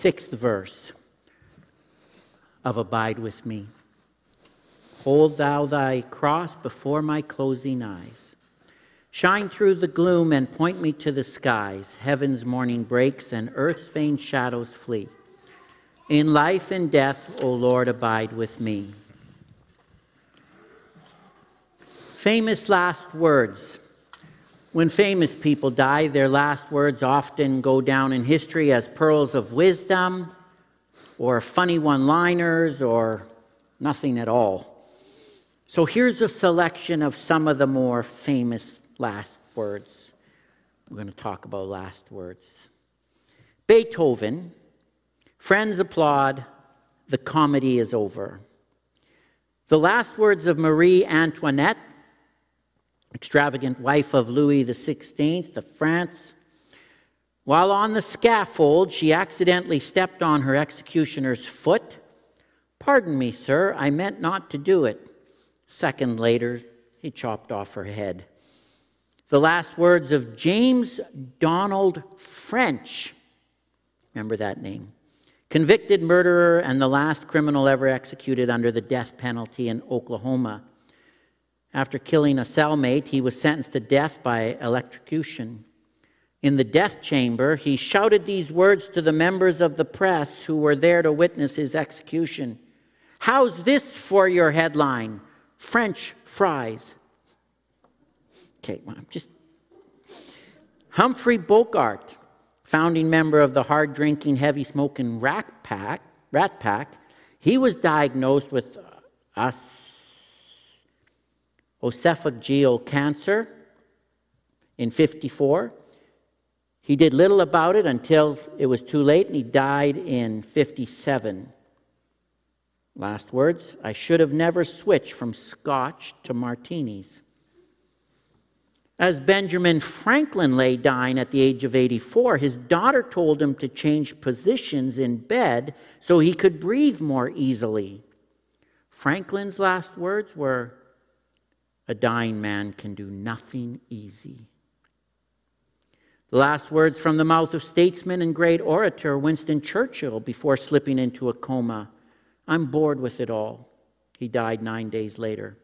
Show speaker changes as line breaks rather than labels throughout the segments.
sixth verse of Abide with Me. Hold thou thy cross before my closing eyes. Shine through the gloom and point me to the skies. Heaven's morning breaks and earth's vain shadows flee. In life and death, O Lord, abide with me. Famous last words. When famous people die, their last words often go down in history as pearls of wisdom or funny one liners or nothing at all. So here's a selection of some of the more famous last words. We're going to talk about last words. Beethoven, friends applaud, the comedy is over. The last words of Marie Antoinette, extravagant wife of Louis XVI of France. While on the scaffold, she accidentally stepped on her executioner's foot. Pardon me, sir, I meant not to do it. Second later, he chopped off her head. The last words of James Donald French. Remember that name. Convicted murderer and the last criminal ever executed under the death penalty in Oklahoma. After killing a cellmate, he was sentenced to death by electrocution. In the death chamber, he shouted these words to the members of the press who were there to witness his execution How's this for your headline? French fries. Okay, well, I'm just. Humphrey Bogart, founding member of the hard drinking, heavy smoking rat pack, rat pack, he was diagnosed with uh, esophageal cancer in 54. He did little about it until it was too late, and he died in 57. Last words I should have never switched from scotch to martinis. As Benjamin Franklin lay dying at the age of 84, his daughter told him to change positions in bed so he could breathe more easily. Franklin's last words were A dying man can do nothing easy. The last words from the mouth of statesman and great orator Winston Churchill before slipping into a coma I'm bored with it all. He died nine days later.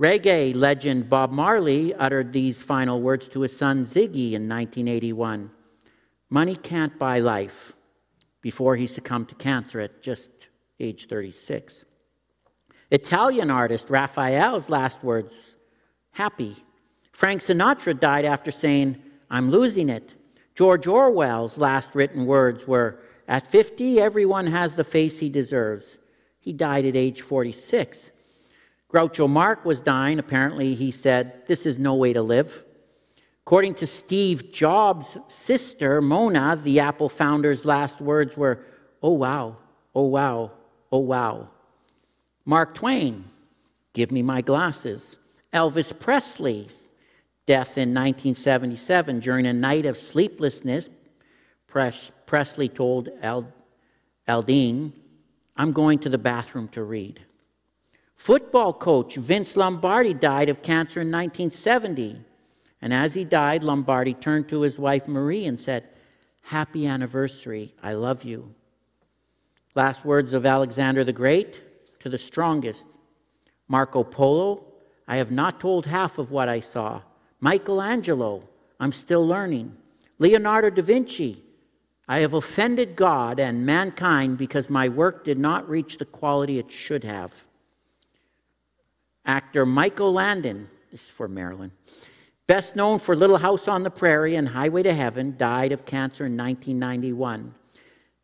Reggae legend Bob Marley uttered these final words to his son Ziggy in 1981 Money can't buy life, before he succumbed to cancer at just age 36. Italian artist Raphael's last words happy. Frank Sinatra died after saying, I'm losing it. George Orwell's last written words were At 50, everyone has the face he deserves. He died at age 46. Groucho Marx was dying. Apparently, he said, This is no way to live. According to Steve Jobs' sister, Mona, the Apple founder's last words were, Oh wow, oh wow, oh wow. Mark Twain, give me my glasses. Elvis Presley's death in 1977 during a night of sleeplessness, Presley told Al- Aldine, I'm going to the bathroom to read. Football coach Vince Lombardi died of cancer in 1970. And as he died, Lombardi turned to his wife Marie and said, Happy anniversary. I love you. Last words of Alexander the Great to the strongest. Marco Polo, I have not told half of what I saw. Michelangelo, I'm still learning. Leonardo da Vinci, I have offended God and mankind because my work did not reach the quality it should have. Actor Michael Landon, this is for Marilyn, best known for Little House on the Prairie and Highway to Heaven, died of cancer in 1991.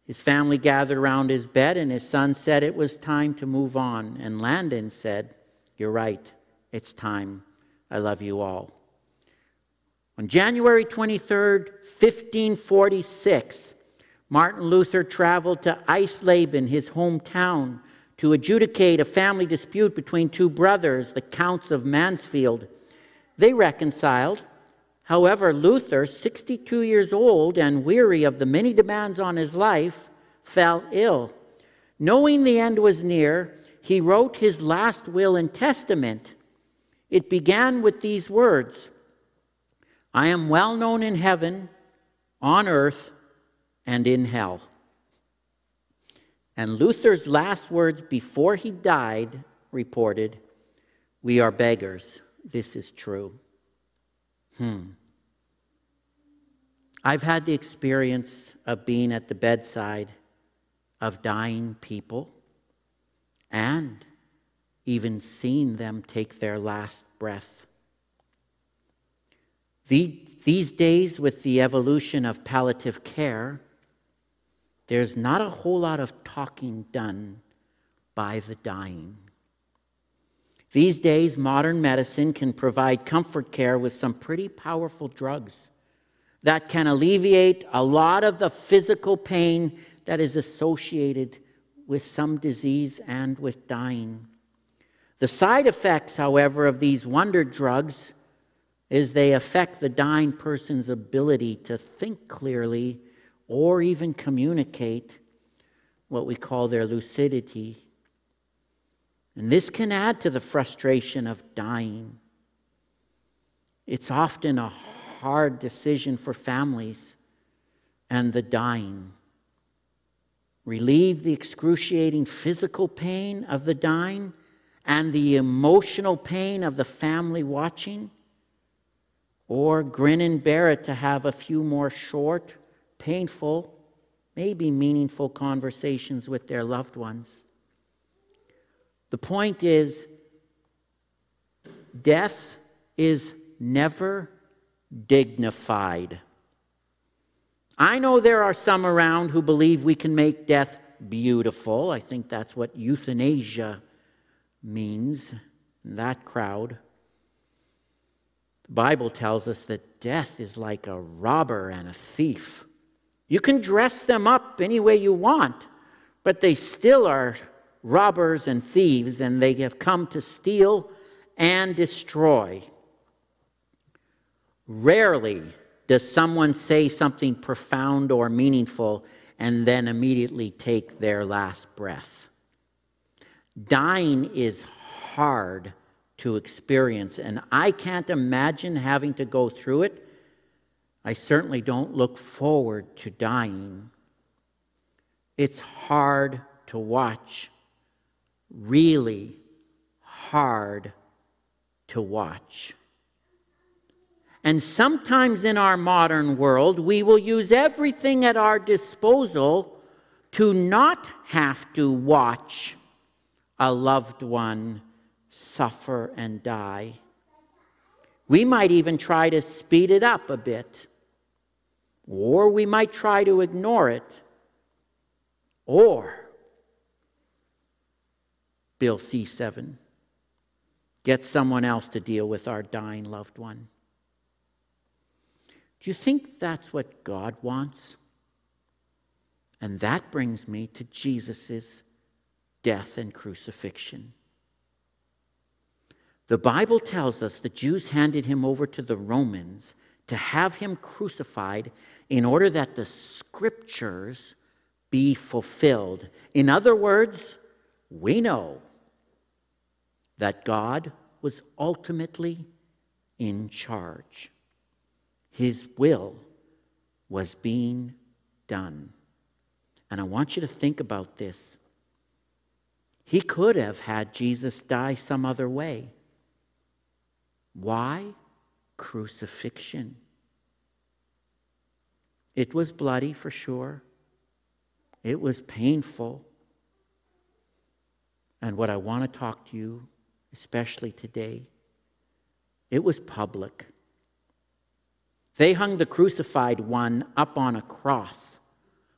His family gathered around his bed, and his son said it was time to move on. And Landon said, You're right, it's time. I love you all. On January 23, 1546, Martin Luther traveled to Eisleben, his hometown, to adjudicate a family dispute between two brothers, the Counts of Mansfield. They reconciled. However, Luther, 62 years old and weary of the many demands on his life, fell ill. Knowing the end was near, he wrote his last will and testament. It began with these words I am well known in heaven, on earth, and in hell. And Luther's last words before he died reported, We are beggars. This is true. Hmm. I've had the experience of being at the bedside of dying people and even seeing them take their last breath. These days, with the evolution of palliative care, there's not a whole lot of talking done by the dying. These days, modern medicine can provide comfort care with some pretty powerful drugs that can alleviate a lot of the physical pain that is associated with some disease and with dying. The side effects, however, of these wonder drugs is they affect the dying person's ability to think clearly or even communicate what we call their lucidity. And this can add to the frustration of dying. It's often a hard decision for families and the dying. Relieve the excruciating physical pain of the dying and the emotional pain of the family watching, or grin and bear it to have a few more short, painful, maybe meaningful conversations with their loved ones. The point is, death is never dignified. I know there are some around who believe we can make death beautiful. I think that's what euthanasia means, that crowd. The Bible tells us that death is like a robber and a thief. You can dress them up any way you want, but they still are robbers and thieves, and they have come to steal and destroy. Rarely does someone say something profound or meaningful and then immediately take their last breath. Dying is hard to experience, and I can't imagine having to go through it. I certainly don't look forward to dying. It's hard to watch, really hard to watch. And sometimes in our modern world, we will use everything at our disposal to not have to watch a loved one suffer and die. We might even try to speed it up a bit, or we might try to ignore it, or Bill C7, get someone else to deal with our dying loved one. Do you think that's what God wants? And that brings me to Jesus' death and crucifixion. The Bible tells us the Jews handed him over to the Romans to have him crucified in order that the scriptures be fulfilled. In other words, we know that God was ultimately in charge. His will was being done. And I want you to think about this. He could have had Jesus die some other way. Why? Crucifixion. It was bloody for sure. It was painful. And what I want to talk to you, especially today, it was public. They hung the crucified one up on a cross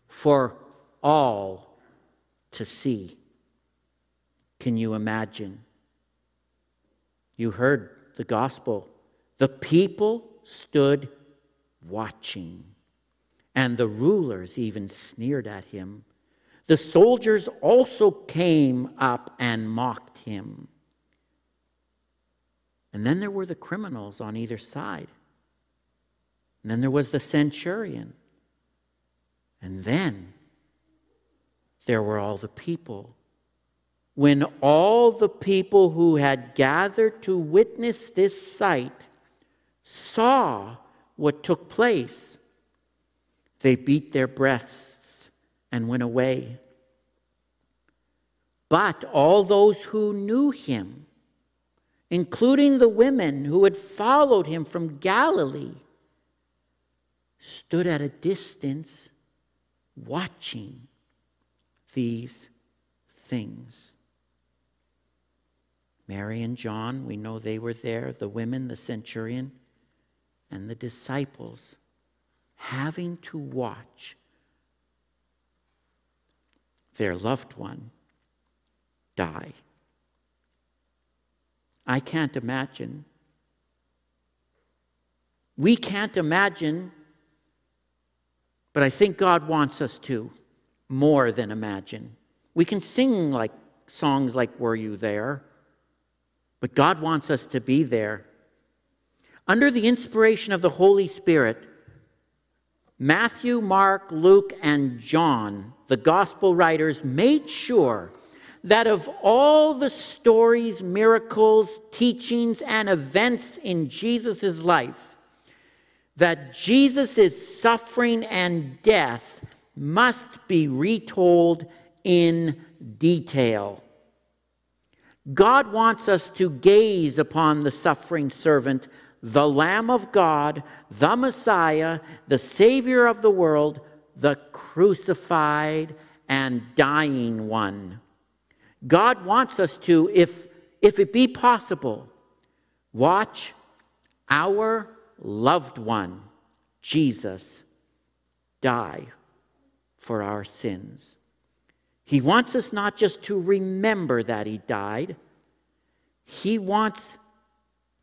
for all to see. Can you imagine? You heard the gospel. The people stood watching, and the rulers even sneered at him. The soldiers also came up and mocked him. And then there were the criminals on either side. And then there was the centurion. And then there were all the people. When all the people who had gathered to witness this sight saw what took place, they beat their breasts and went away. But all those who knew him, including the women who had followed him from Galilee, stood at a distance watching these things. Mary and John, we know they were there, the women, the centurion, and the disciples, having to watch their loved one die. I can't imagine. We can't imagine, but I think God wants us to more than imagine. We can sing like songs like Were You There? But God wants us to be there. Under the inspiration of the Holy Spirit, Matthew, Mark, Luke, and John, the gospel writers, made sure that of all the stories, miracles, teachings, and events in Jesus' life, that Jesus' suffering and death must be retold in detail. God wants us to gaze upon the suffering servant, the Lamb of God, the Messiah, the Savior of the world, the crucified and dying one. God wants us to, if, if it be possible, watch our loved one, Jesus, die for our sins. He wants us not just to remember that he died, he wants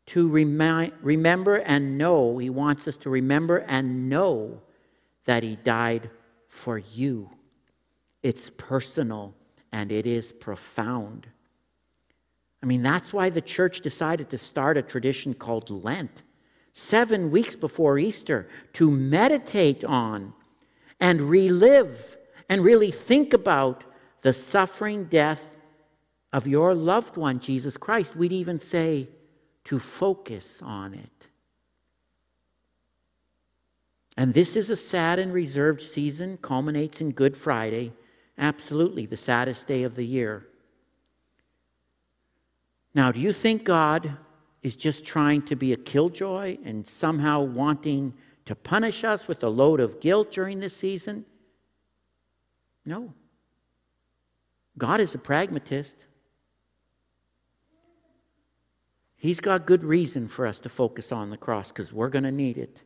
to remi- remember and know, he wants us to remember and know that he died for you. It's personal and it is profound. I mean, that's why the church decided to start a tradition called Lent, seven weeks before Easter, to meditate on and relive and really think about the suffering death of your loved one, Jesus Christ. We'd even say to focus on it. And this is a sad and reserved season, culminates in Good Friday, absolutely the saddest day of the year. Now, do you think God is just trying to be a killjoy and somehow wanting to punish us with a load of guilt during this season? No. God is a pragmatist. He's got good reason for us to focus on the cross because we're going to need it.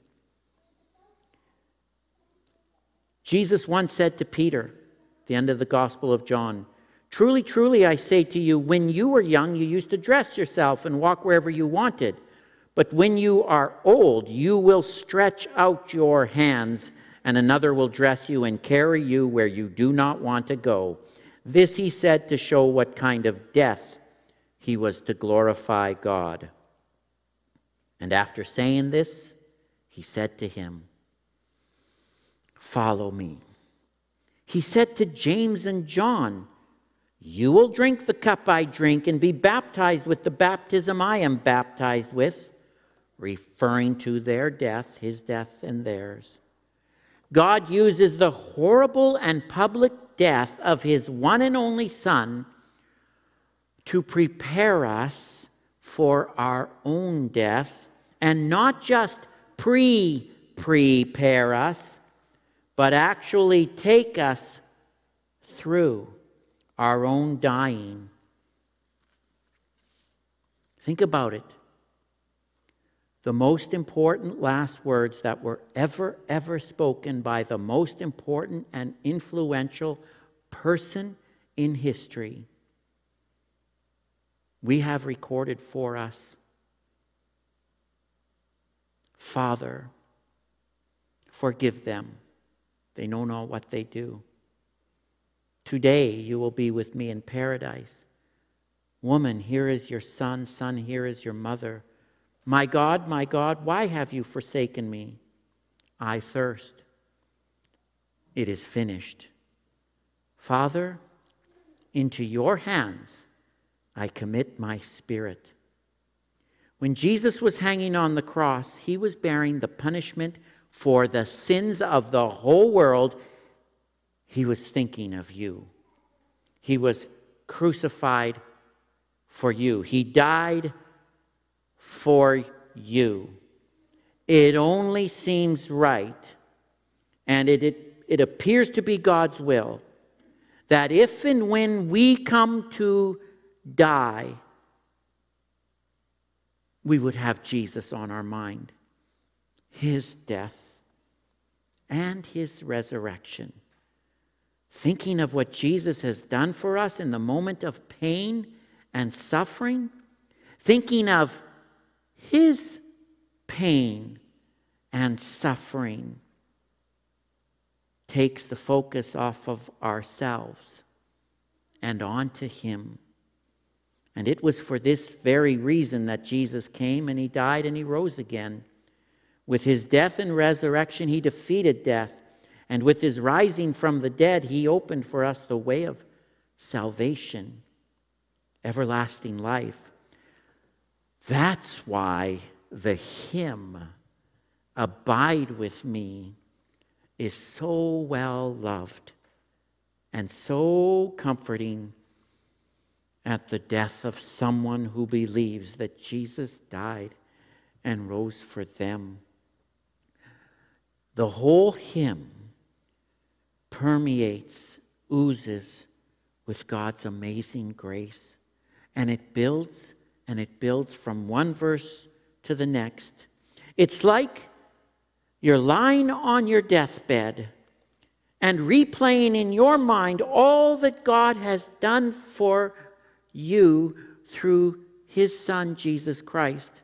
Jesus once said to Peter, the end of the Gospel of John, Truly, truly, I say to you, when you were young, you used to dress yourself and walk wherever you wanted. But when you are old, you will stretch out your hands, and another will dress you and carry you where you do not want to go. This he said to show what kind of death he was to glorify God. And after saying this, he said to him, Follow me. He said to James and John, You will drink the cup I drink and be baptized with the baptism I am baptized with, referring to their death, his death and theirs. God uses the horrible and public death of his one and only Son to prepare us for our own death and not just pre prepare us, but actually take us through our own dying. Think about it the most important last words that were ever, ever spoken by the most important and influential person in history, we have recorded for us. Father, forgive them. They know not what they do. Today you will be with me in paradise. Woman, here is your son. Son, here is your mother. My God, my God, why have you forsaken me? I thirst. It is finished. Father, into your hands I commit my spirit. When Jesus was hanging on the cross, he was bearing the punishment for the sins of the whole world. He was thinking of you. He was crucified for you. He died for you. It only seems right, and it, it, it appears to be God's will, that if and when we come to die, we would have Jesus on our mind, his death, and his resurrection. Thinking of what Jesus has done for us in the moment of pain and suffering, thinking of his pain and suffering takes the focus off of ourselves and onto him. And it was for this very reason that Jesus came and he died and he rose again. With his death and resurrection, he defeated death. And with his rising from the dead, he opened for us the way of salvation everlasting life. That's why the hymn, Abide with Me, is so well loved and so comforting at the death of someone who believes that Jesus died and rose for them. The whole hymn permeates, oozes with God's amazing grace and it builds and it builds from one verse to the next. It's like you're lying on your deathbed and replaying in your mind all that God has done for you through his son, Jesus Christ.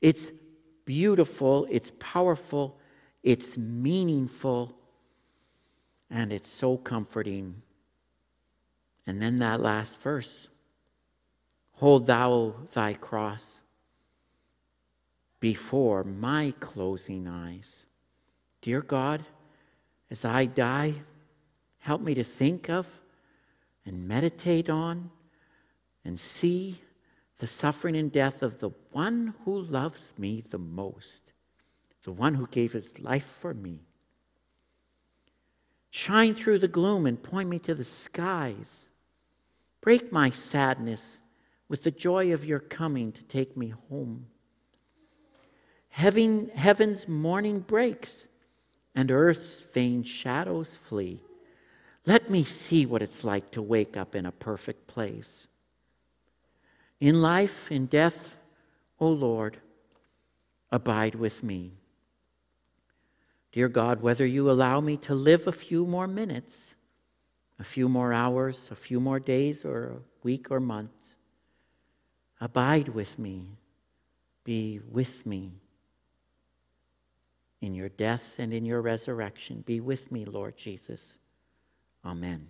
It's beautiful, it's powerful, it's meaningful, and it's so comforting. And then that last verse Hold thou thy cross before my closing eyes. Dear God, as I die, help me to think of and meditate on and see the suffering and death of the one who loves me the most, the one who gave his life for me. Shine through the gloom and point me to the skies. Break my sadness with the joy of your coming to take me home. Heaven, heaven's morning breaks and earth's vain shadows flee. Let me see what it's like to wake up in a perfect place. In life, in death, O Lord, abide with me. Dear God, whether you allow me to live a few more minutes, a few more hours, a few more days, or a week or month, Abide with me. Be with me in your death and in your resurrection. Be with me, Lord Jesus. Amen.